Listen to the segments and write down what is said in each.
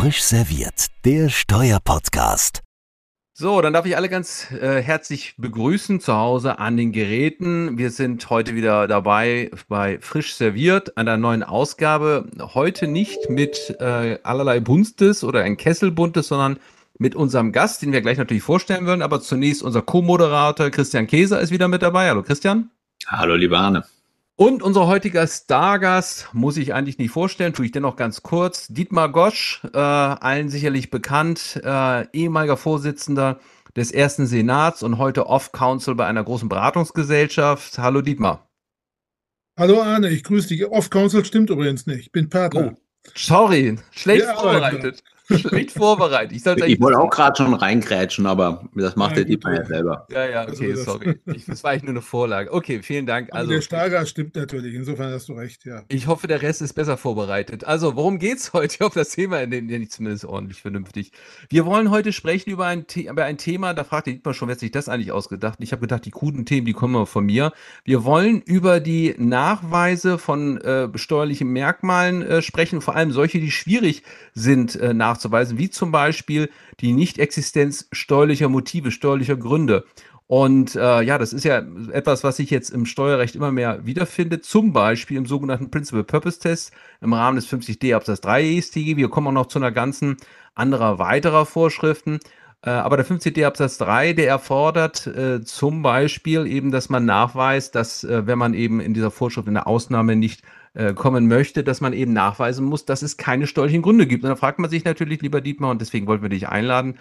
Frisch serviert, der Steuerpodcast. So, dann darf ich alle ganz äh, herzlich begrüßen zu Hause an den Geräten. Wir sind heute wieder dabei bei Frisch serviert, einer neuen Ausgabe. Heute nicht mit äh, allerlei Bunstes oder ein Kesselbuntes, sondern mit unserem Gast, den wir gleich natürlich vorstellen würden. Aber zunächst unser Co-Moderator Christian Käser ist wieder mit dabei. Hallo Christian. Hallo liebe Arne. Und unser heutiger Stargast muss ich eigentlich nicht vorstellen, tue ich dennoch ganz kurz. Dietmar Gosch, äh, allen sicherlich bekannt, äh, ehemaliger Vorsitzender des ersten Senats und heute Off-Council bei einer großen Beratungsgesellschaft. Hallo Dietmar. Hallo Arne, ich grüße dich. Off-Council stimmt übrigens nicht. Ich bin Partner. Oh, sorry, schlecht ja, vorbereitet. Schlecht vorbereitet. Ich, ich wollte auch gerade schon reingrätschen, aber das macht ja, der Dietmar ja selber. Ja, ja, okay, also sorry. Ich, das war eigentlich nur eine Vorlage. Okay, vielen Dank. Also, der Stargast stimmt natürlich, insofern hast du recht, ja. Ich hoffe, der Rest ist besser vorbereitet. Also, worum geht es heute auf das Thema? In dem ich zumindest ordentlich vernünftig. Wir wollen heute sprechen über ein, über ein Thema, da fragt der Dietmar schon, wer hat sich das eigentlich ausgedacht? Ich habe gedacht, die kruden Themen, die kommen von mir. Wir wollen über die Nachweise von äh, steuerlichen Merkmalen äh, sprechen, vor allem solche, die schwierig sind äh, nachzuweisen, wie zum Beispiel Beispiel die Nichtexistenz steuerlicher Motive, steuerlicher Gründe. Und äh, ja, das ist ja etwas, was sich jetzt im Steuerrecht immer mehr wiederfindet, zum Beispiel im sogenannten Principal Purpose Test im Rahmen des 50d Absatz 3 ESTG. Wir kommen auch noch zu einer ganzen anderer weiterer Vorschriften. Äh, aber der 50d Absatz 3, der erfordert äh, zum Beispiel eben, dass man nachweist, dass äh, wenn man eben in dieser Vorschrift in der Ausnahme nicht äh, kommen möchte, dass man eben nachweisen muss, dass es keine steuerlichen Gründe gibt. Und da fragt man sich natürlich, lieber Dietmar, und deswegen wollten wir dich einladen,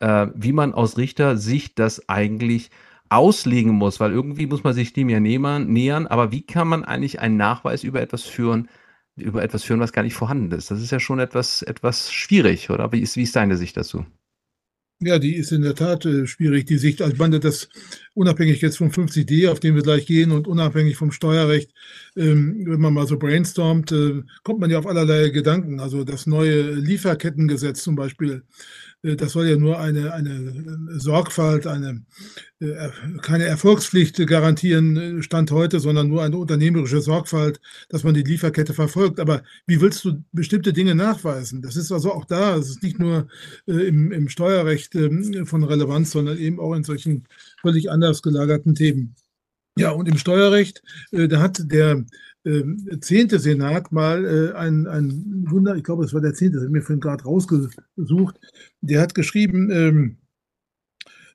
äh, wie man aus Richtersicht das eigentlich auslegen muss, weil irgendwie muss man sich dem ja nähern, aber wie kann man eigentlich einen Nachweis über etwas führen, über etwas führen, was gar nicht vorhanden ist? Das ist ja schon etwas, etwas schwierig, oder? Wie ist, wie ist deine Sicht dazu? Ja, die ist in der Tat äh, schwierig, die Sicht. Also ich meine, das unabhängig jetzt vom 50D, auf den wir gleich gehen, und unabhängig vom Steuerrecht, ähm, wenn man mal so brainstormt, äh, kommt man ja auf allerlei Gedanken. Also das neue Lieferkettengesetz zum Beispiel das soll ja nur eine, eine äh, Sorgfalt, eine, äh, keine Erfolgspflicht garantieren, Stand heute, sondern nur eine unternehmerische Sorgfalt, dass man die Lieferkette verfolgt. Aber wie willst du bestimmte Dinge nachweisen? Das ist also auch da, es ist nicht nur im, im Steuerrecht ähm, von Relevanz, sondern eben auch in solchen völlig anders gelagerten Themen. Ja, und im Steuerrecht, da hat der ähm, zehnte Senat mal äh, ein, ein Wunder, ich glaube, es war der zehnte, das ich mir vorhin gerade rausgesucht, der hat geschrieben, ähm,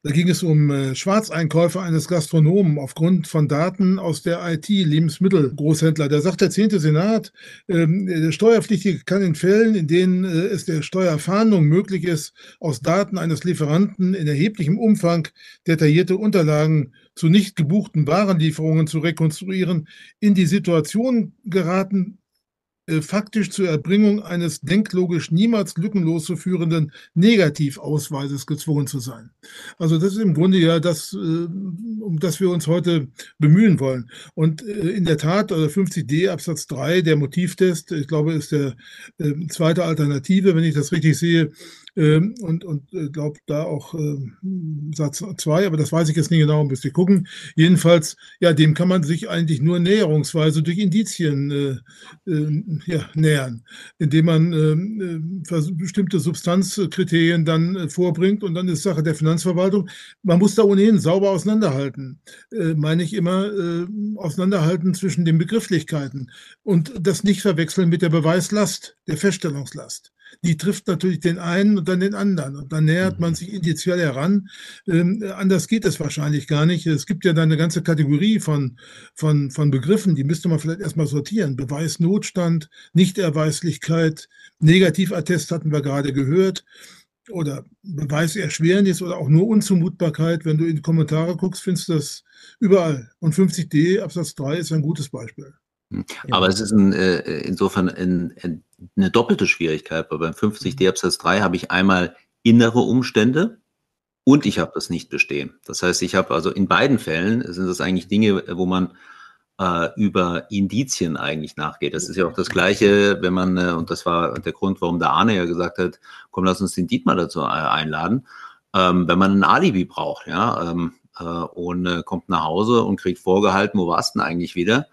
da ging es um äh, Schwarzeinkäufe eines Gastronomen aufgrund von Daten aus der IT, Lebensmittelgroßhändler. Da sagt der zehnte Senat, ähm, der Steuerpflichtige kann in Fällen, in denen äh, es der Steuerfahndung möglich ist, aus Daten eines Lieferanten in erheblichem Umfang detaillierte Unterlagen zu nicht gebuchten Warenlieferungen zu rekonstruieren, in die Situation geraten, äh, faktisch zur Erbringung eines denklogisch niemals lückenlos zu führenden Negativausweises gezwungen zu sein. Also das ist im Grunde ja das, äh, um das wir uns heute bemühen wollen. Und äh, in der Tat, 50d Absatz 3, der Motivtest, ich glaube, ist der zweite Alternative, wenn ich das richtig sehe, ähm, und, und äh, glaube da auch äh, Satz 2, aber das weiß ich jetzt nicht genau, bis wir gucken. Jedenfalls, ja, dem kann man sich eigentlich nur näherungsweise durch Indizien äh, äh, ja, nähern, indem man ähm, äh, bestimmte Substanzkriterien dann äh, vorbringt und dann ist Sache der Finanzverwaltung. Man muss da ohnehin sauber auseinanderhalten, meine ich immer, auseinanderhalten zwischen den Begrifflichkeiten und das nicht verwechseln mit der Beweislast, der Feststellungslast die trifft natürlich den einen und dann den anderen. Und dann nähert man mhm. sich indiziell heran. Ähm, anders geht es wahrscheinlich gar nicht. Es gibt ja da eine ganze Kategorie von, von, von Begriffen, die müsste man vielleicht erstmal sortieren. Beweisnotstand, Nichterweislichkeit, Negativattest hatten wir gerade gehört oder Beweiserschwernis oder auch nur Unzumutbarkeit. Wenn du in die Kommentare guckst, findest du das überall. Und 50d Absatz 3 ist ein gutes Beispiel. Hm. Aber es ist ein, äh, insofern ein, ein, eine doppelte Schwierigkeit, weil beim 50d Absatz 3 habe ich einmal innere Umstände und ich habe das nicht bestehen. Das heißt, ich habe also in beiden Fällen sind das eigentlich Dinge, wo man äh, über Indizien eigentlich nachgeht. Das ist ja auch das Gleiche, wenn man, äh, und das war der Grund, warum der Arne ja gesagt hat, komm, lass uns den Dietmar dazu äh, einladen, ähm, wenn man ein Alibi braucht, ja, ähm, äh, und äh, kommt nach Hause und kriegt vorgehalten, wo warst du denn eigentlich wieder?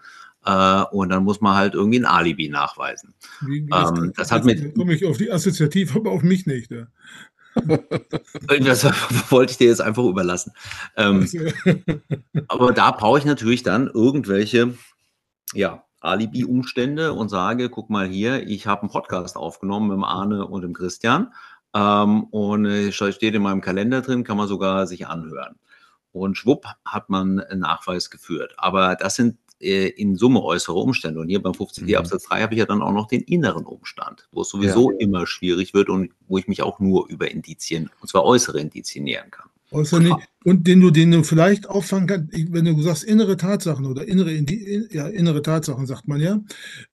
Äh, und dann muss man halt irgendwie ein Alibi nachweisen. Wie, ähm, das, das hat mit. komme ich auf die Assoziativ, aber auf mich nicht. Ja. das wollte ich dir jetzt einfach überlassen. Ähm, aber da brauche ich natürlich dann irgendwelche ja, Alibi-Umstände und sage, guck mal hier, ich habe einen Podcast aufgenommen mit dem Arne und dem Christian ähm, und äh, steht in meinem Kalender drin, kann man sogar sich anhören. Und schwupp hat man einen Nachweis geführt. Aber das sind äh, in Summe äußere Umstände. Und hier beim 50d mhm. Absatz 3 habe ich ja dann auch noch den inneren Umstand, wo es sowieso ja. immer schwierig wird und wo ich mich auch nur über Indizien, und zwar äußere Indizien nähern kann. Äußere, und den du, den du vielleicht auffangen kannst, wenn du sagst innere Tatsachen oder innere, ja, innere Tatsachen, sagt man ja,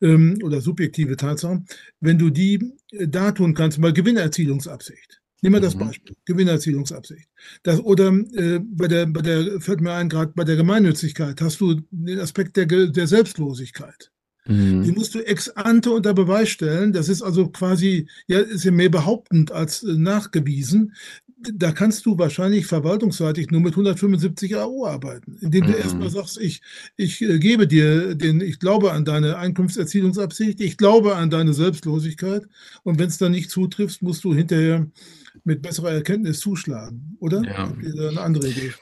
ähm, oder subjektive Tatsachen, wenn du die äh, da tun kannst, mal Gewinnerzielungsabsicht. Nehmen wir das mhm. Beispiel, Gewinnerzielungsabsicht. Das, oder äh, bei, der, bei der, fällt mir ein, gerade bei der Gemeinnützigkeit hast du den Aspekt der, der Selbstlosigkeit. Mhm. Die musst du ex ante unter Beweis stellen. Das ist also quasi, ja, ist ja mehr behauptend als äh, nachgewiesen. Da kannst du wahrscheinlich verwaltungsseitig nur mit 175 AO arbeiten, indem du mhm. erstmal sagst, ich, ich äh, gebe dir den, ich glaube an deine Einkunftserzielungsabsicht, ich glaube an deine Selbstlosigkeit und wenn es dann nicht zutrifft, musst du hinterher mit besserer Erkenntnis zuschlagen, oder? Ja. Eine andere Idee.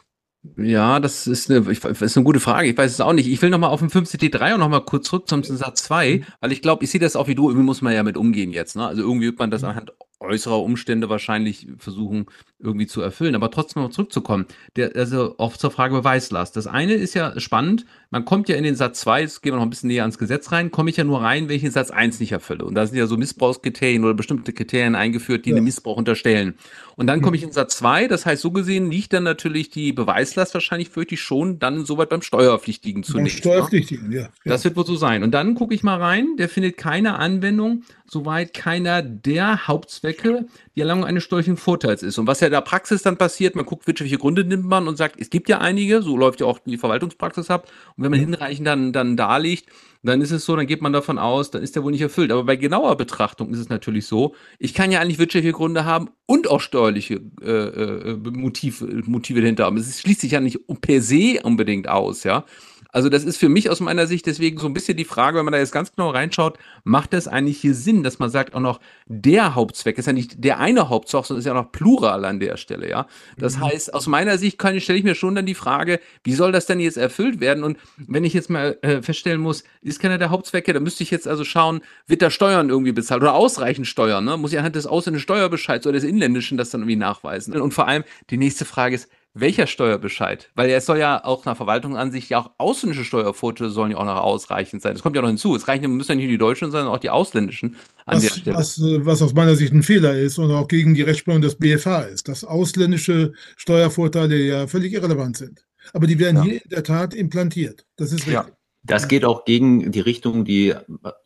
Ja, das ist eine, ich, ist eine gute Frage. Ich weiß es auch nicht. Ich will nochmal auf den 15T3 und nochmal kurz zurück zum Satz 2, weil ich glaube, ich sehe das auch wie du. Irgendwie muss man ja mit umgehen jetzt. Ne? Also irgendwie wird man das anhand äußerer Umstände wahrscheinlich versuchen irgendwie zu erfüllen. Aber trotzdem noch zurückzukommen, der, also auch zur Frage Beweislast. Das eine ist ja spannend, man kommt ja in den Satz 2, jetzt gehen wir noch ein bisschen näher ans Gesetz rein, komme ich ja nur rein, wenn ich den Satz 1 nicht erfülle. Und da sind ja so Missbrauchskriterien oder bestimmte Kriterien eingeführt, die ja. einen Missbrauch unterstellen. Und dann komme ich in Satz 2, das heißt, so gesehen liegt dann natürlich die Beweislast wahrscheinlich fürchte ich schon dann insoweit beim Steuerpflichtigen zunächst. Beim ne? Steuerpflichtigen, ja. Das wird wohl so sein. Und dann gucke ich mal rein, der findet keine Anwendung, soweit keiner der Hauptzwecke die Erlangung eines steuerlichen Vorteils ist. Und was ja in der Praxis dann passiert, man guckt, wirtschaftliche Gründe nimmt man und sagt, es gibt ja einige, so läuft ja auch die Verwaltungspraxis ab. Und wenn man hinreichend dann, dann darlegt, dann ist es so, dann geht man davon aus, dann ist der wohl nicht erfüllt. Aber bei genauer Betrachtung ist es natürlich so, ich kann ja eigentlich wirtschaftliche Gründe haben und auch steuerliche äh, äh, Motive, Motive dahinter haben. Es schließt sich ja nicht per se unbedingt aus, ja. Also das ist für mich aus meiner Sicht deswegen so ein bisschen die Frage, wenn man da jetzt ganz genau reinschaut, macht das eigentlich hier Sinn, dass man sagt auch noch der Hauptzweck ist ja nicht der eine Hauptzweck, sondern ist ja noch plural an der Stelle, ja. Das mhm. heißt, aus meiner Sicht kann, stelle ich mir schon dann die Frage, wie soll das denn jetzt erfüllt werden? Und wenn ich jetzt mal äh, feststellen muss, ist keiner der Hauptzwecke, dann müsste ich jetzt also schauen, wird da Steuern irgendwie bezahlt oder ausreichend Steuern, ne? Muss ich anhand des ausländischen Steuerbescheids oder des inländischen das dann irgendwie nachweisen? Und vor allem die nächste Frage ist, welcher Steuerbescheid? Weil es soll ja auch nach Verwaltungsansicht ja auch ausländische Steuervorteile sollen ja auch noch ausreichend sein. Das kommt ja noch hinzu. Es reichen, müssen ja nicht nur die deutschen, sondern auch die ausländischen an was, der Stelle. Was, äh, was aus meiner Sicht ein Fehler ist und auch gegen die Rechtsprechung des BFH ist, dass ausländische Steuervorteile ja völlig irrelevant sind. Aber die werden ja. hier in der Tat implantiert. Das ist richtig. Ja. Das geht auch gegen die Richtung, die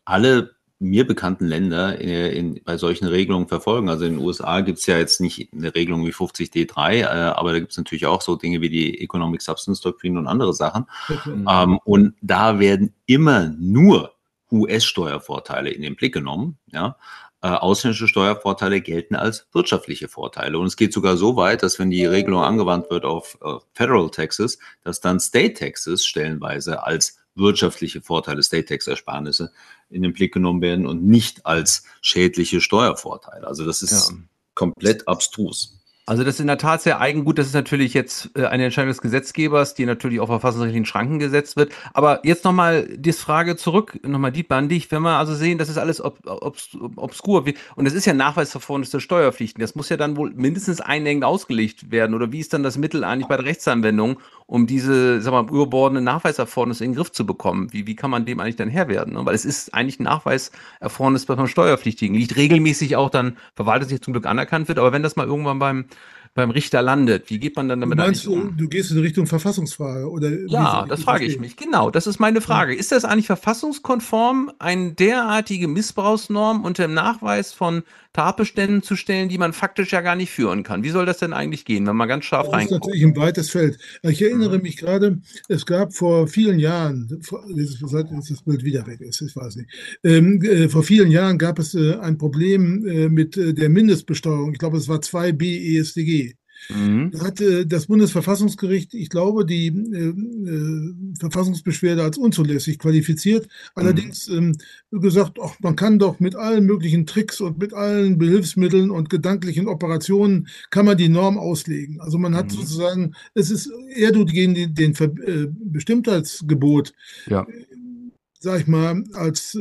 alle mir bekannten Länder in, in, bei solchen Regelungen verfolgen. Also in den USA gibt es ja jetzt nicht eine Regelung wie 50D3, äh, aber da gibt es natürlich auch so Dinge wie die Economic Substance Doctrine und andere Sachen. Mhm. Ähm, und da werden immer nur US-Steuervorteile in den Blick genommen. Ja? Äh, ausländische Steuervorteile gelten als wirtschaftliche Vorteile. Und es geht sogar so weit, dass wenn die Regelung angewandt wird auf äh, Federal Taxes, dass dann State Taxes stellenweise als wirtschaftliche Vorteile, State Tax Ersparnisse in den Blick genommen werden und nicht als schädliche Steuervorteile. Also das ist ja. komplett abstrus. Also das ist in der Tat sehr eigengut. Das ist natürlich jetzt äh, eine Entscheidung des Gesetzgebers, die natürlich auf verfassungsrechtlichen Schranken gesetzt wird. Aber jetzt nochmal die Frage zurück, nochmal Dietmar an dich. Wenn wir also sehen, das ist alles ob, obs, obskur und das ist ja Nachweisverfahren der Steuerpflichten. Das muss ja dann wohl mindestens einengend ausgelegt werden. Oder wie ist dann das Mittel eigentlich bei der Rechtsanwendung, um diese, sag mal, überbordenden Nachweiserfordernisse in den Griff zu bekommen? Wie, wie kann man dem eigentlich dann Herr werden? Weil es ist eigentlich ein Nachweiserfordernis beim Steuerpflichtigen. Liegt regelmäßig auch dann verwaltungsrechtlich zum Glück anerkannt wird. Aber wenn das mal irgendwann beim beim Richter landet. Wie geht man dann damit du meinst, um? Du gehst in Richtung Verfassungsfrage oder? Ja, das frage ich mich. Genau, das ist meine Frage. Ist das eigentlich verfassungskonform, eine derartige Missbrauchsnorm unter dem Nachweis von Tatbeständen zu stellen, die man faktisch ja gar nicht führen kann? Wie soll das denn eigentlich gehen, wenn man ganz scharf reinguckt? Das ist natürlich ein weites Feld. Ich erinnere mhm. mich gerade, es gab vor vielen Jahren, seit das Bild wieder weg ist, ich weiß nicht, ähm, äh, vor vielen Jahren gab es äh, ein Problem äh, mit äh, der Mindestbesteuerung. Ich glaube, es war 2b ESDG. Mhm. Da hat äh, das Bundesverfassungsgericht, ich glaube, die äh, äh, Verfassungsbeschwerde als unzulässig qualifiziert. Allerdings mhm. ähm, gesagt, ach, man kann doch mit allen möglichen Tricks und mit allen Behilfsmitteln und gedanklichen Operationen kann man die Norm auslegen. Also man hat mhm. sozusagen, es ist eher du gegen den, den äh, Bestimmtheitsgebot, ja. Äh, sag ich mal, als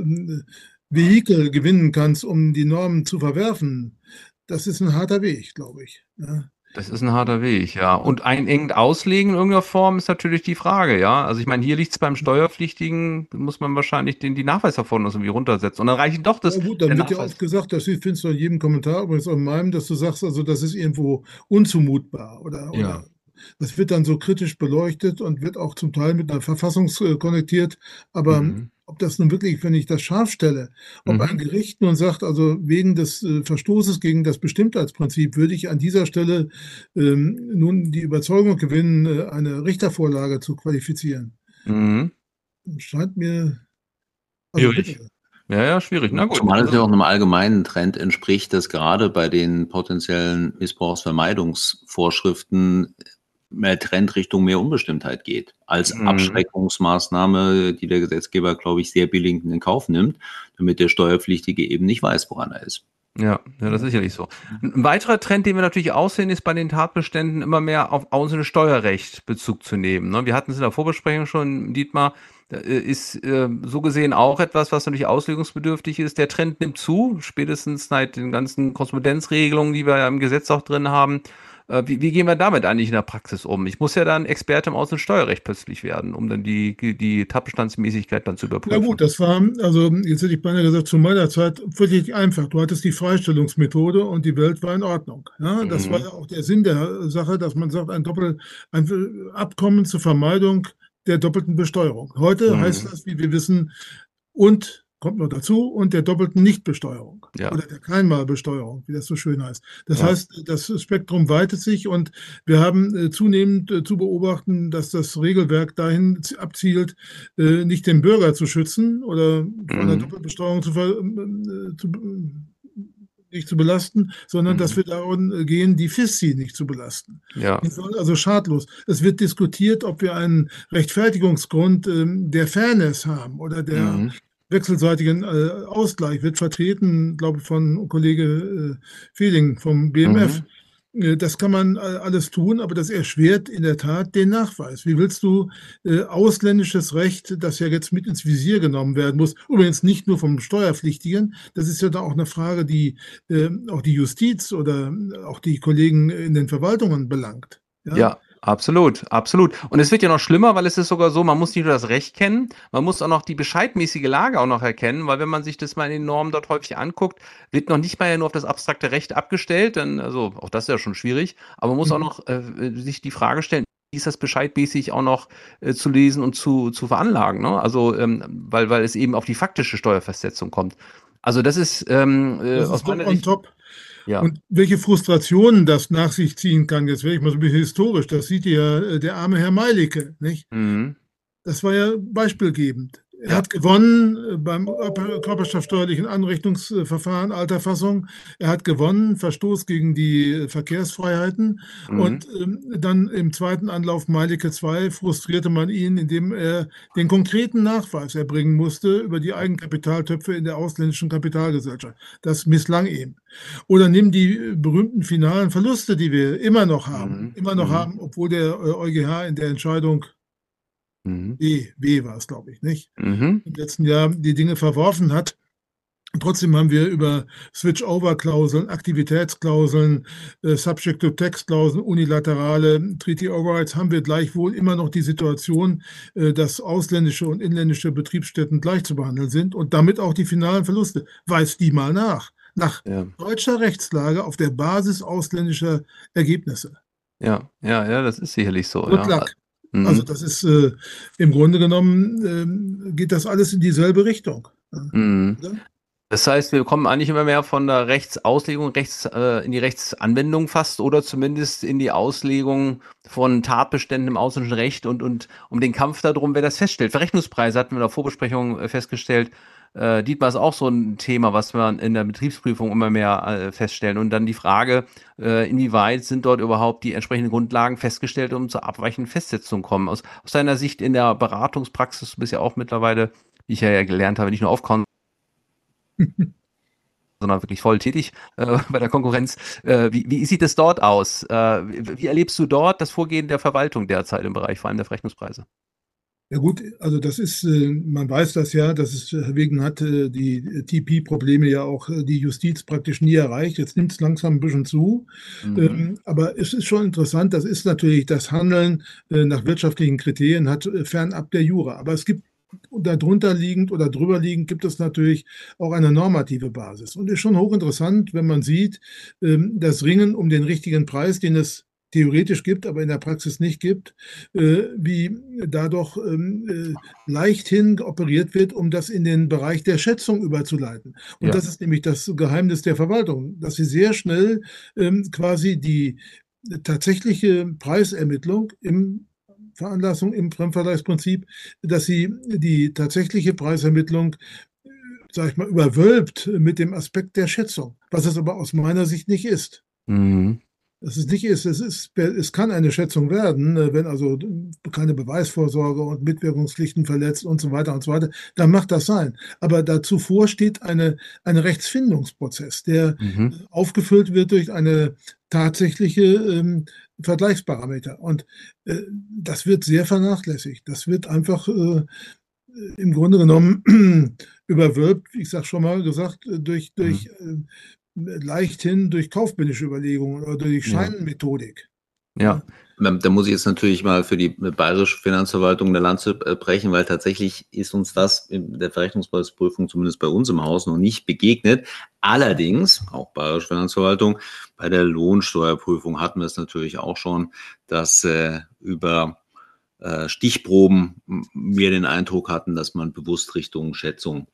Vehikel gewinnen kannst, um die Normen zu verwerfen. Das ist ein harter Weg, glaube ich. Ja. Das ist ein harter Weg, ja. Und einengend auslegen in irgendeiner Form ist natürlich die Frage, ja. Also ich meine, hier liegt es beim Steuerpflichtigen, muss man wahrscheinlich den, die Nachweiserforderung irgendwie runtersetzen. Und dann reichen doch das. Ja gut, dann wird ja oft gesagt, das findest du in jedem Kommentar, übrigens auch in meinem, dass du sagst, also das ist irgendwo unzumutbar oder, oder ja. das wird dann so kritisch beleuchtet und wird auch zum Teil mit einer Verfassung konnektiert, aber mhm ob das nun wirklich, wenn ich das scharf stelle, ob mhm. ein Gericht nun sagt, also wegen des äh, Verstoßes gegen das Bestimmtheitsprinzip würde ich an dieser Stelle ähm, nun die Überzeugung gewinnen, äh, eine Richtervorlage zu qualifizieren. Mhm. Scheint mir also schwierig. Bitte. Ja, ja, schwierig. Na gut. Zumal es ja auch einem allgemeinen Trend entspricht, dass gerade bei den potenziellen Missbrauchsvermeidungsvorschriften Trend Richtung mehr Unbestimmtheit geht, als mhm. Abschreckungsmaßnahme, die der Gesetzgeber, glaube ich, sehr billigend in Kauf nimmt, damit der Steuerpflichtige eben nicht weiß, woran er ist. Ja, ja, das ist sicherlich so. Ein weiterer Trend, den wir natürlich aussehen, ist bei den Tatbeständen immer mehr auf außeres Steuerrecht Bezug zu nehmen. Ne? Wir hatten es in der Vorbesprechung schon, Dietmar, äh, ist äh, so gesehen auch etwas, was natürlich auslegungsbedürftig ist. Der Trend nimmt zu, spätestens seit den ganzen Korrespondenzregelungen, die wir ja im Gesetz auch drin haben. Äh, wie, wie, gehen wir damit eigentlich in der Praxis um? Ich muss ja dann Experte im Außensteuerrecht plötzlich werden, um dann die, die Tatbestandsmäßigkeit dann zu überprüfen. Ja gut, das war, also jetzt hätte ich beinahe gesagt, zu meiner Zeit wirklich einfach. Du hattest die Freistellungsmethode und die Welt war in Ordnung. Ja, das mhm. war ja auch der Sinn der Sache, dass man sagt, ein Doppel, ein Abkommen zur Vermeidung der doppelten Besteuerung. Heute mhm. heißt das, wie wir wissen, und kommt noch dazu und der doppelten Nichtbesteuerung ja. oder der Keinmalbesteuerung, wie das so schön heißt. Das ja. heißt, das Spektrum weitet sich und wir haben äh, zunehmend äh, zu beobachten, dass das Regelwerk dahin abzielt, äh, nicht den Bürger zu schützen oder von mhm. der Doppelbesteuerung zu, äh, zu nicht zu belasten, sondern mhm. dass wir darum gehen, die FISCI nicht zu belasten. Ja. Also schadlos. Es wird diskutiert, ob wir einen Rechtfertigungsgrund ähm, der Fairness haben oder der mhm wechselseitigen äh, Ausgleich wird vertreten, glaube ich, von Kollege äh, Fehling vom BMF. Mhm. Äh, das kann man äh, alles tun, aber das erschwert in der Tat den Nachweis. Wie willst du äh, ausländisches Recht, das ja jetzt mit ins Visier genommen werden muss, übrigens nicht nur vom Steuerpflichtigen, das ist ja da auch eine Frage, die äh, auch die Justiz oder auch die Kollegen in den Verwaltungen belangt. ja. ja. Absolut, absolut. Und es wird ja noch schlimmer, weil es ist sogar so, man muss nicht nur das Recht kennen, man muss auch noch die bescheidmäßige Lage auch noch erkennen, weil wenn man sich das mal in den Normen dort häufig anguckt, wird noch nicht mal ja nur auf das abstrakte Recht abgestellt, dann, also auch das ist ja schon schwierig, aber man muss auch mhm. noch äh, sich die Frage stellen, wie ist das bescheidmäßig auch noch äh, zu lesen und zu, zu veranlagen, ne? Also, ähm, weil, weil es eben auf die faktische Steuerfestsetzung kommt. Also das ist, ähm, äh, das ist aus meiner Sicht, top. Ja. Und welche Frustrationen das nach sich ziehen kann, jetzt werde ich mal so ein bisschen historisch, das sieht ja äh, der arme Herr Meilicke, nicht? Mhm. Das war ja beispielgebend. Er hat gewonnen äh, beim körperschaftssteuerlichen Anrechnungsverfahren alter Fassung. Er hat gewonnen, Verstoß gegen die Verkehrsfreiheiten. Mhm. Und ähm, dann im zweiten Anlauf Meilicke 2 frustrierte man ihn, indem er den konkreten Nachweis erbringen musste über die Eigenkapitaltöpfe in der ausländischen Kapitalgesellschaft. Das misslang ihm. Oder nimm die berühmten finalen Verluste, die wir immer noch haben, mhm. immer noch mhm. haben, obwohl der EuGH in der Entscheidung Mhm. B, B war es, glaube ich, nicht? Mhm. Im letzten Jahr die Dinge verworfen hat. Trotzdem haben wir über Switch-Over-Klauseln, Aktivitätsklauseln, äh, Subject-to-Text-Klauseln, unilaterale Treaty-Overrides haben wir gleichwohl immer noch die Situation, äh, dass ausländische und inländische Betriebsstätten gleich zu behandeln sind und damit auch die finalen Verluste. Weiß die mal nach. Nach ja. deutscher Rechtslage auf der Basis ausländischer Ergebnisse. Ja, ja, ja, das ist sicherlich so. Good ja. luck. Mhm. Also das ist äh, im Grunde genommen äh, geht das alles in dieselbe Richtung. Mhm. Das heißt, wir kommen eigentlich immer mehr von der Rechtsauslegung rechts, äh, in die Rechtsanwendung fast oder zumindest in die Auslegung von Tatbeständen im ausländischen Recht und, und um den Kampf darum, wer das feststellt. Verrechnungspreise hatten wir in der Vorbesprechung äh, festgestellt, Äh, Dietmar ist auch so ein Thema, was wir in der Betriebsprüfung immer mehr äh, feststellen. Und dann die Frage, äh, inwieweit sind dort überhaupt die entsprechenden Grundlagen festgestellt, um zur abweichenden Festsetzung zu kommen. Aus, aus deiner Sicht in der Beratungspraxis, du bist ja auch mittlerweile, wie ich ja gelernt habe, nicht nur aufkauen, sondern wirklich voll tätig äh, bei der Konkurrenz. Äh, wie, wie, sieht es dort aus? Äh, wie, wie, erlebst du dort das Vorgehen der Verwaltung derzeit im Bereich vor allem der Verrechnungspreise? Ja gut, also das ist, äh, man weiß das ja, dass es wegen hat äh, die TP-Probleme ja auch äh, die Justiz praktisch nie erreicht. Jetzt nimmt es langsam ein bisschen zu. Mhm. Ähm, aber es ist schon interessant, das ist natürlich das Handeln nach wirtschaftlichen Kriterien, hat fernab der Jura. Aber es gibt darunter liegend oder drüber liegend gibt es natürlich auch eine normative Basis. Und ist schon hochinteressant, wenn man sieht, ähm, das Ringen um den richtigen Preis, den es theoretisch gibt, aber in der Praxis nicht gibt, äh, wie da doch ähm, äh, leichthin operiert wird, um das in den Bereich der Schätzung überzuleiten. Und ja. das ist nämlich das Geheimnis der Verwaltung, dass sie sehr schnell ähm, quasi die tatsächliche Preisermittlung im Veranlassung im Fremdvergleichsprinzip, dass sie die tatsächliche Preisermittlung sag ich mal, überwölbt mit dem Aspekt der Schätzung, was es aber aus meiner Sicht nicht ist. Mhm dass es nicht ist. Es, ist, es kann eine Schätzung werden, äh, wenn also keine Beweisvorsorge und Mitwirkungspflichten verletzt und so weiter und so weiter, dann macht das sein. Aber dazu vor steht eine, ein Rechtsfindungsprozess, der mhm. aufgefüllt wird durch eine tatsächliche ähm, Vergleichsparameter. Und äh, das wird sehr vernachlässigt. Das wird einfach äh, im Grunde genommen überwölbt, ich sage schon mal gesagt, durch, durch mhm. Leichthin durch kaufmännische Überlegungen oder durch Scheinmethodik. Ja. Da muss ich jetzt natürlich mal für die bayerische Finanzverwaltung eine Lanze äh, brechen, weil tatsächlich ist uns das in der Verrechnungspreisprüfung zumindest bei uns im Haus noch nicht begegnet. Allerdings, auch bayerische Finanzverwaltung, bei der Lohnsteuerprüfung hatten wir es natürlich auch schon, dass äh, über äh, Stichproben wir den Eindruck hatten, dass man bewusst Richtung Schätzung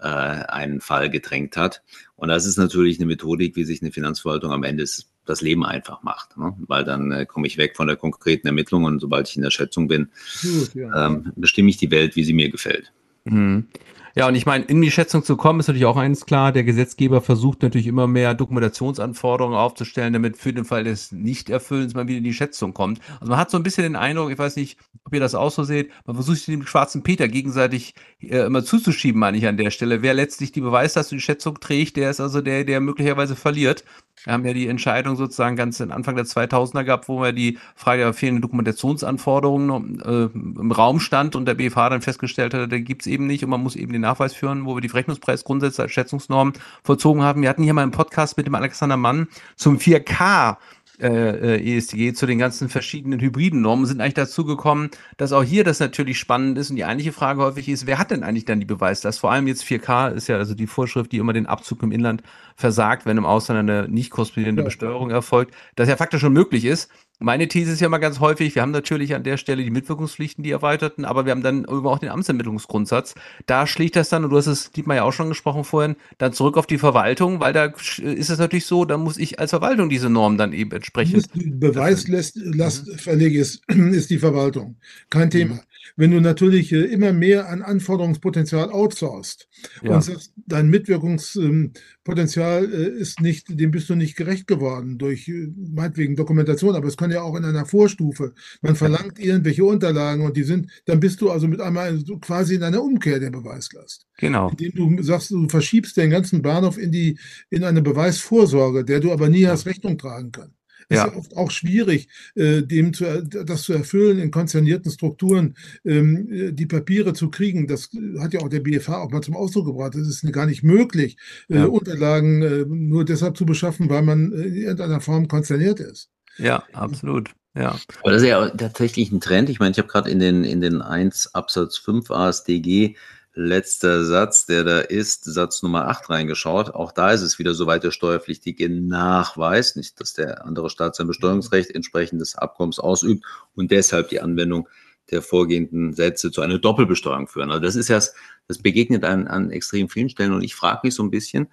äh, einen Fall gedrängt hat. Und das ist natürlich eine Methodik, wie sich eine Finanzverwaltung am Ende das Leben einfach macht. Ne? Weil dann äh, komme ich weg von der konkreten Ermittlung und sobald ich in der Schätzung bin, Gut, ja. ähm, bestimme ich die Welt, wie sie mir gefällt. Mhm. Ja, und ich meine, in die Schätzung zu kommen, ist natürlich auch eins klar. Der Gesetzgeber versucht natürlich immer mehr Dokumentationsanforderungen aufzustellen, damit für den Fall des Nichterfüllens man wieder in die Schätzung kommt. Also man hat so ein bisschen den Eindruck, ich weiß nicht, ob ihr das auch so seht, man versucht sich dem schwarzen Peter gegenseitig äh, immer zuzuschieben, meine ich an der Stelle. Wer letztlich die Beweislast und die Schätzung trägt, der ist also der, der möglicherweise verliert. Wir haben ja die Entscheidung sozusagen ganz Anfang der 2000er gehabt, wo wir die Frage der fehlenden Dokumentationsanforderungen äh, im Raum stand und der BFH dann festgestellt hat, da gibt's eben nicht und man muss eben den Nachweis führen, wo wir die Verrechnungspreisgrundsätze als Schätzungsnorm vollzogen haben. Wir hatten hier mal einen Podcast mit dem Alexander Mann zum 4K äh, äh ESTG zu den ganzen verschiedenen hybriden Normen sind eigentlich dazu gekommen, dass auch hier das natürlich spannend ist und die eigentliche Frage häufig ist, wer hat denn eigentlich dann die Beweislast? Vor allem jetzt 4K ist ja also die Vorschrift, die immer den Abzug im Inland versagt, wenn im Ausland eine nicht korrespondierende. Besteuerung erfolgt, das ja faktisch schon möglich ist. Meine These ist ja mal ganz häufig, wir haben natürlich an der Stelle die Mitwirkungspflichten, die erweiterten, aber wir haben dann über auch den Amtsermittlungsgrundsatz. Da schlägt das dann, und du hast es, Dietmar ja auch schon gesprochen vorhin, dann zurück auf die Verwaltung, weil da ist es natürlich so, da muss ich als Verwaltung diese Norm dann eben entsprechend. Die Beweislast mhm. ist, ist die Verwaltung. Kein Thema. Mhm. Wenn du natürlich äh, immer mehr an Anforderungspotenzial outsourcest ja. und sagst, dein Mitwirkungspotenzial äh, ist nicht, dem bist du nicht gerecht geworden durch äh, meinetwegen Dokumentation, aber es kann ja auch in einer Vorstufe. Man verlangt irgendwelche Unterlagen und die sind, dann bist du also mit einmal quasi in einer Umkehr der Beweislast. Genau. Indem du sagst, du verschiebst den ganzen Bahnhof in die, in eine Beweisvorsorge, der du aber nie hast Rechnung tragen können. Es ja. ist ja oft auch schwierig, äh, dem zu, das zu erfüllen, in konzernierten Strukturen ähm, äh, die Papiere zu kriegen. Das hat ja auch der BFH auch mal zum Ausdruck gebracht. Es ist gar nicht möglich, äh, ja. Unterlagen äh, nur deshalb zu beschaffen, weil man äh, in irgendeiner Form konzerniert ist. Ja, absolut. Ja. Aber das ist ja tatsächlich ein Trend. Ich meine, ich habe gerade in den, in den 1 Absatz 5 ASDG letzter Satz, der da ist, Satz Nummer 8 reingeschaut. Auch da ist es wieder soweit der Steuerpflichtige Nachweis, nicht, dass der andere Staat sein Besteuerungsrecht entsprechend des Abkommens ausübt und deshalb die Anwendung der vorgehenden Sätze zu einer Doppelbesteuerung führen. Also das ist ja, das begegnet an, an extrem vielen Stellen und ich frage mich so ein bisschen,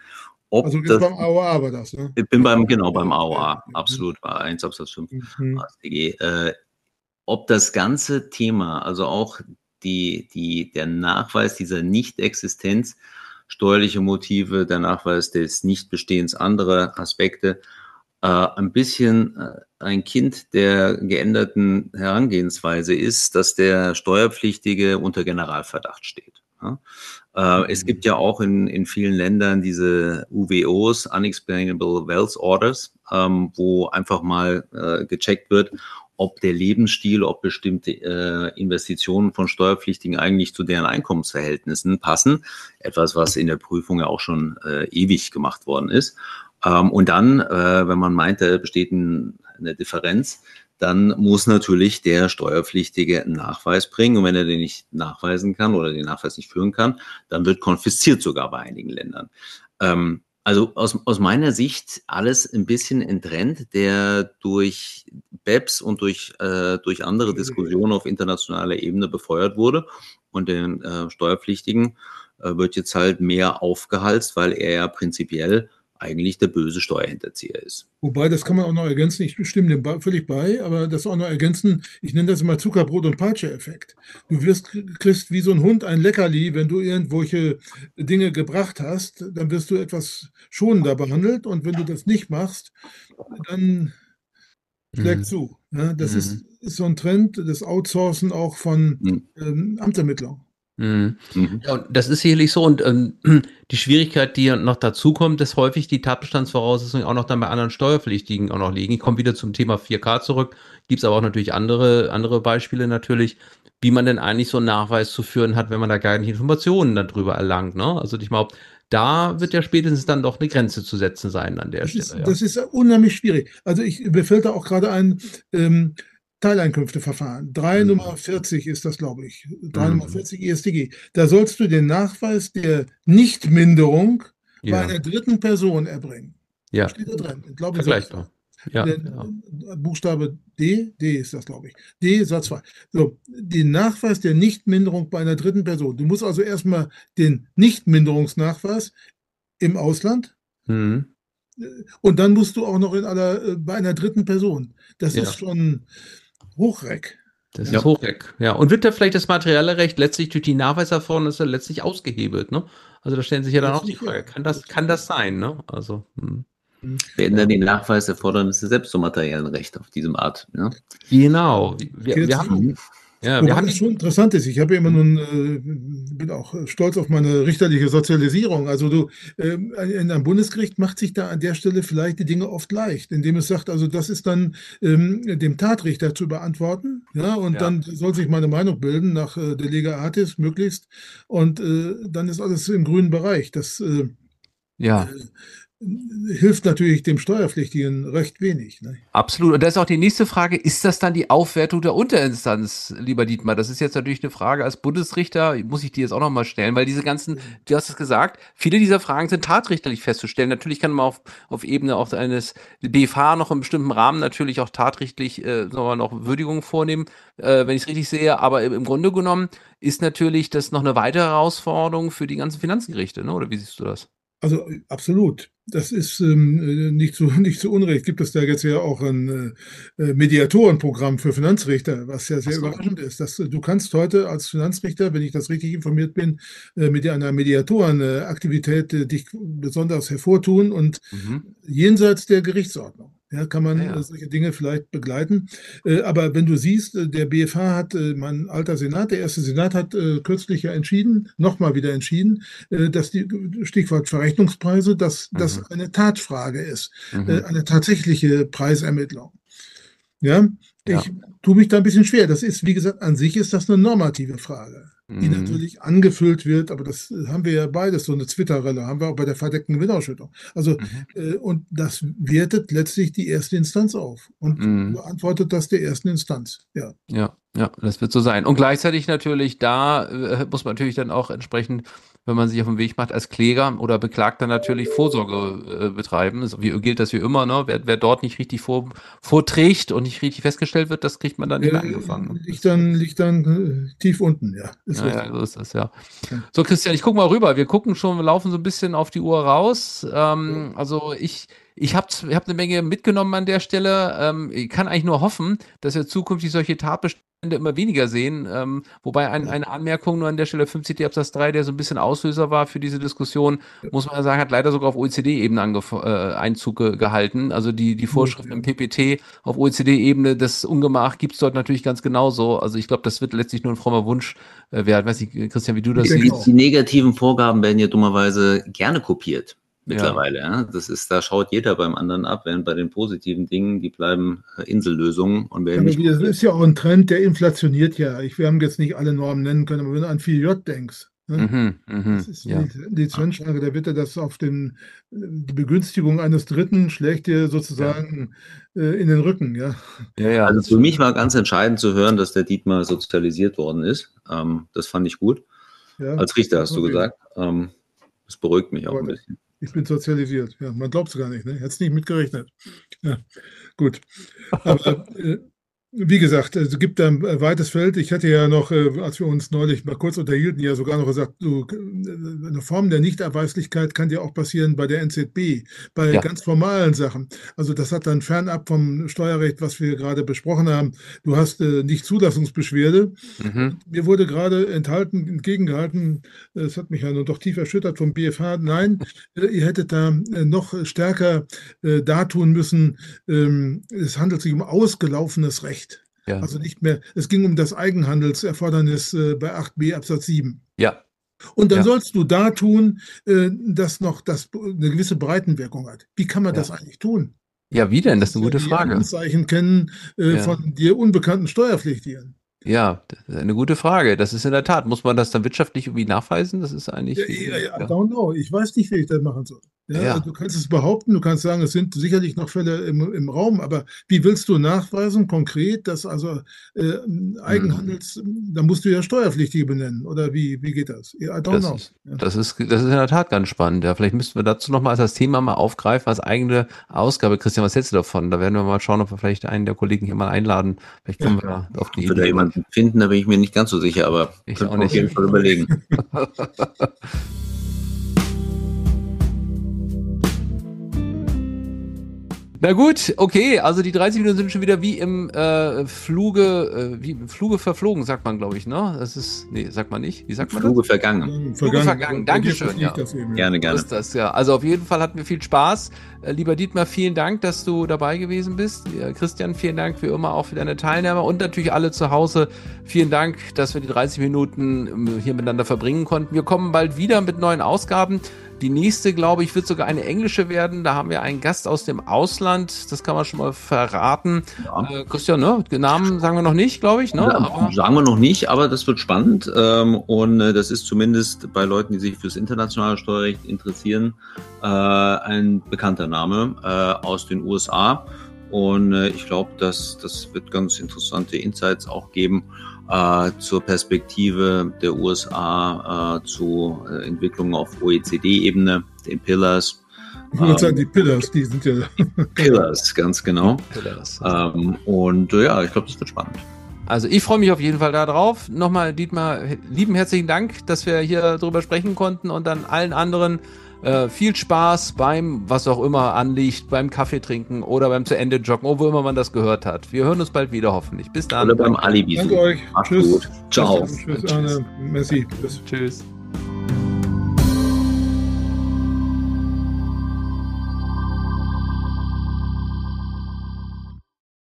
ob also das, beim AOA war das, ne? Ich bin beim, genau, beim AOA, absolut, war 1 Absatz 5 mhm. AStG. Äh, ob das ganze Thema, also auch die, die, der Nachweis dieser Nichtexistenz steuerliche Motive, der Nachweis des Nichtbestehens anderer Aspekte. Äh, ein bisschen äh, ein Kind der geänderten Herangehensweise ist, dass der Steuerpflichtige unter Generalverdacht steht. Ja? Äh, es gibt ja auch in, in vielen Ländern diese UWOs, Unexplainable Wealth Orders, ähm, wo einfach mal äh, gecheckt wird, ob der Lebensstil, ob bestimmte äh, Investitionen von Steuerpflichtigen eigentlich zu deren Einkommensverhältnissen passen. Etwas, was in der Prüfung ja auch schon äh, ewig gemacht worden ist. Ähm, und dann, äh, wenn man meint, da besteht ein, eine Differenz, dann muss natürlich der Steuerpflichtige einen Nachweis bringen. Und wenn er den nicht nachweisen kann oder den Nachweis nicht führen kann, dann wird konfisziert sogar bei einigen Ländern. Ähm, also aus, aus meiner Sicht alles ein bisschen ein Trend, der durch BEPS und durch, äh, durch andere Diskussionen auf internationaler Ebene befeuert wurde. Und den äh, Steuerpflichtigen äh, wird jetzt halt mehr aufgehalst, weil er ja prinzipiell eigentlich der böse Steuerhinterzieher ist. Wobei, das kann man auch noch ergänzen, ich stimme dem völlig bei, aber das auch noch ergänzen, ich nenne das immer Zuckerbrot- und Peitsche-Effekt. Du wirst, kriegst wie so ein Hund ein Leckerli, wenn du irgendwelche Dinge gebracht hast, dann wirst du etwas schonender behandelt und wenn du das nicht machst, dann schlägt mhm. zu. Ja, das mhm. ist, ist, so ein Trend, das Outsourcen auch von mhm. ähm, Amtsermittlung. Mhm. Mhm. Ja, und das ist sicherlich so. Und ähm, die Schwierigkeit, die noch dazu kommt, dass häufig die Tatbestandsvoraussetzungen auch noch dann bei anderen Steuerpflichtigen auch noch liegen. Ich komme wieder zum Thema 4K zurück. Gibt es aber auch natürlich andere, andere Beispiele natürlich, wie man denn eigentlich so einen Nachweis zu führen hat, wenn man da gar nicht Informationen darüber erlangt. Ne? Also ich glaube, da wird ja spätestens dann doch eine Grenze zu setzen sein an der das Stelle. Ist, ja. Das ist unheimlich schwierig. Also ich mir fällt da auch gerade ein, ähm, Teileinkünfteverfahren. 3 mhm. Nummer 40 ist das, glaube ich. 3 mhm. Nummer 40 ESTG. Da sollst du den Nachweis der Nichtminderung ja. bei einer dritten Person erbringen. Ja. Steht da drin. Ich glaube, Vergleichbar. Ja, ja. Buchstabe D, D ist das, glaube ich. D, Satz 2. So, den Nachweis der Nichtminderung bei einer dritten Person. Du musst also erstmal den Nichtminderungsnachweis im Ausland mhm. und dann musst du auch noch in einer, äh, bei einer dritten Person. Das ja. ist schon, Hochreck. Das ja. ist Hochreck, ja. Und wird da vielleicht das materielle Recht letztlich durch die Nachweiserfordernisse letztlich ausgehebelt, ne? Also da stellen sich ja dann auch die Frage, kann das, kann das sein, ne? Also. Hm. Werden dann die Nachweiserfordernisse selbst zum materiellen Recht auf diesem Art, ne? Genau. Wir, wir haben, ja, wir haben das schon interessant ist. Ich habe ja immer nun, äh, bin auch stolz auf meine richterliche Sozialisierung. Also du, äh, in einem Bundesgericht macht sich da an der Stelle vielleicht die Dinge oft leicht, indem es sagt, also das ist dann ähm, dem Tatrichter zu beantworten, ja, und ja. dann soll sich meine Meinung bilden nach äh, der Lega Artis möglichst, und äh, dann ist alles im grünen Bereich. Das äh, ja. Hilft natürlich dem Steuerpflichtigen recht wenig. Ne? Absolut. Und das ist auch die nächste Frage. Ist das dann die Aufwertung der Unterinstanz, lieber Dietmar? Das ist jetzt natürlich eine Frage als Bundesrichter, muss ich dir jetzt auch nochmal stellen, weil diese ganzen, du hast es gesagt, viele dieser Fragen sind tatrichterlich festzustellen. Natürlich kann man auf, auf Ebene auch eines BFH noch im bestimmten Rahmen natürlich auch tatrichtlich äh, noch Würdigungen vornehmen, äh, wenn ich es richtig sehe. Aber im Grunde genommen ist natürlich das noch eine weitere Herausforderung für die ganzen Finanzgerichte, ne? oder wie siehst du das? Also absolut. Das ist ähm, nicht, zu, nicht zu Unrecht. Gibt es da jetzt ja auch ein äh, äh Mediatorenprogramm für Finanzrichter, was ja sehr so. überraschend ist. Dass, du kannst heute als Finanzrichter, wenn ich das richtig informiert bin, äh, mit einer Mediatorenaktivität äh, dich besonders hervortun und mhm. jenseits der Gerichtsordnung. Ja, kann man ja, ja. solche Dinge vielleicht begleiten. Äh, aber wenn du siehst, äh, der BFH hat, äh, mein alter Senat, der erste Senat hat kürzlich ja entschieden, nochmal wieder entschieden, dass die, Stichwort Verrechnungspreise, dass mhm. das eine Tatfrage ist, mhm. eine tatsächliche Preisermittlung. Ja, ich ja. tue mich da ein bisschen schwer. Das ist, wie gesagt, an sich ist das eine normative Frage die mhm. natürlich angefüllt wird, aber das äh, haben wir ja beides, so eine Zwitterrelle, haben wir auch bei der verdeckten Gewinnausschüttung. Also, mhm. äh, und das wertet letztlich die erste Instanz auf und mhm. beantwortet das der ersten Instanz. Ja. ja, ja, das wird so sein. Und gleichzeitig natürlich, da äh, muss man natürlich dann auch entsprechend wenn man sich auf den Weg macht als Kläger oder Beklagter natürlich Vorsorge äh, betreiben. So wie gilt das wie immer, ne? Wer, wer dort nicht richtig vor, vorträgt und nicht richtig festgestellt wird, das kriegt man dann nicht mehr angefangen. Liegt dann, liegt dann äh, tief unten, ja. Ist ja, ja, so ist das, ja. So, Christian, ich gucke mal rüber. Wir gucken schon, wir laufen so ein bisschen auf die Uhr raus. Ähm, also ich, ich habe hab eine Menge mitgenommen an der Stelle. Ähm, ich kann eigentlich nur hoffen, dass wir zukünftig solche Tatbestände immer weniger sehen. Ähm, wobei ein, eine Anmerkung nur an der Stelle 50 Absatz 3, der so ein bisschen Auslöser war für diese Diskussion, muss man sagen, hat leider sogar auf OECD-Ebene äh, Einzug gehalten. Also die, die Vorschriften im PPT auf OECD-Ebene, das Ungemach gibt es dort natürlich ganz genauso. Also ich glaube, das wird letztlich nur ein frommer Wunsch äh, werden. Weiß nicht, Christian, wie du das siehst. Die negativen Vorgaben werden ja dummerweise gerne kopiert mittlerweile. Ja. ja. Das ist, da schaut jeder beim anderen ab, während bei den positiven Dingen, die bleiben äh, Insellösungen und werden nicht. Das ist ja auch ein Trend, der inflationiert ja. Ich, wir haben jetzt nicht alle Normen nennen können, aber wenn du an FIJ denkst, Ne? Mhm, mh, das ist ja. die, Zwischenschranke, da wird er das auf den, die Begünstigung eines Dritten schlägt dir sozusagen ja. äh, in den Rücken. Ja. Ja, ja. Also für mich war ganz entscheidend zu hören, dass der Dietmar sozialisiert worden ist. Ähm, das fand ich gut. Ja. Als Richter hast okay. du gesagt. Ähm, das beruhigt mich auch ein bisschen. Ich bin sozialisiert. Ja, man glaubt es gar nicht. Ne? Hätte es nicht mitgerechnet. Ja, gut. Aber äh, wie gesagt, es gibt ein weites Feld. Ich hatte ja noch, äh, als wir uns neulich mal kurz unterhielten, ja sogar noch gesagt, so, äh, eine Form der Nichterweislichkeit kann ja auch passieren bei der NZB, bei ja. ganz formalen Sachen. Also das hat dann fernab vom Steuerrecht, was wir gerade besprochen haben. Du hast äh, nicht Zulassungsbeschwerde. Mhm. Mir wurde gerade enthalten, entgegengehalten, es hat mich ja nur doch tief erschüttert vom BFH. Nein, äh, ihr hättet da noch stärker äh, dartun müssen. Ähm, es handelt sich um ausgelaufenes Recht. Ja. Also nicht mehr, es ging um das Eigenhandelserfordernis äh, bei 8b Absatz 7. Ja. Und dann ja. sollst du da tun, äh, dass noch das eine gewisse Breitenwirkung hat. Wie kann man ja. das eigentlich tun? Ja, wie denn? Das ist eine gute Frage. Anzeichen kennen äh, von dir unbekannten Steuerpflichtigen. Ja, eine gute Frage. Das ist in der Tat. Muss man das dann wirtschaftlich irgendwie nachweisen? Das ist eigentlich. Ja, ja, ja, I don't know. Ich weiß nicht, wie ich das machen soll. Ja, ja. Du kannst es behaupten, du kannst sagen, es sind sicherlich noch Fälle im, im Raum, aber wie willst du nachweisen, konkret, dass also äh, Eigenhandels, hm. da musst du ja Steuerpflichtige benennen, oder wie, wie geht das? I don't das know. Ist, ja. das, ist, das ist in der Tat ganz spannend. Ja, vielleicht müssten wir dazu nochmal als das Thema mal aufgreifen, als eigene Ausgabe. Christian, was hältst du davon? Da werden wir mal schauen, ob wir vielleicht einen der Kollegen hier mal einladen. Vielleicht können ja. wir auf die Idee. Oder jemanden finden, da bin ich mir nicht ganz so sicher, aber ich können wir auf jeden Fall überlegen. Na gut, okay, also die 30 Minuten sind schon wieder wie im äh, Fluge, äh, wie im Fluge verflogen, sagt man, glaube ich, ne? Das ist, nee, sagt man nicht. Wie sagt man Fluge das? vergangen. Fluge vergangen, Dankeschön, ja. Gerne, gerne. So ist das, ja. Also auf jeden Fall hatten wir viel Spaß. Äh, lieber Dietmar, vielen Dank, dass du dabei gewesen bist. Ja, Christian, vielen Dank wie immer auch für deine Teilnahme und natürlich alle zu Hause. Vielen Dank, dass wir die 30 Minuten ähm, hier miteinander verbringen konnten. Wir kommen bald wieder mit neuen Ausgaben. Die nächste, glaube ich, wird sogar eine englische werden. Da haben wir einen Gast aus dem Ausland. Das kann man schon mal verraten. Ja. Äh, Christian, ne? Den Namen sagen wir noch nicht, glaube ich. Ne? Ja, sagen wir noch nicht, aber das wird spannend. Ähm, und äh, das ist zumindest bei Leuten, die sich fürs internationale Steuerrecht interessieren, äh, ein bekannter Name äh, aus den USA. Und äh, ich glaube, dass das wird ganz interessante Insights auch geben äh, zur Perspektive der USA äh, zu äh, Entwicklungen auf OECD-Ebene, den Pillars. Ich würde ähm, sagen, die Pillars, die sind ja. Pillars, ganz genau. Pillars. Ähm, und äh, ja, ich glaube, das wird spannend. Also ich freue mich auf jeden Fall darauf. Nochmal, Dietmar, lieben herzlichen Dank, dass wir hier drüber sprechen konnten und dann allen anderen äh, viel Spaß beim, was auch immer anliegt, beim Kaffee trinken oder beim zu Ende joggen, wo immer man das gehört hat. Wir hören uns bald wieder, hoffentlich. Bis dann. Oder beim Alibi. Danke euch. Macht's Tschüss. gut. Ciao. Tschüss, Tschüss, Arne. Messi. Tschüss. Tschüss.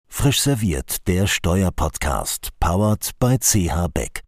Frisch serviert, der Steuerpodcast, powered by CH Beck.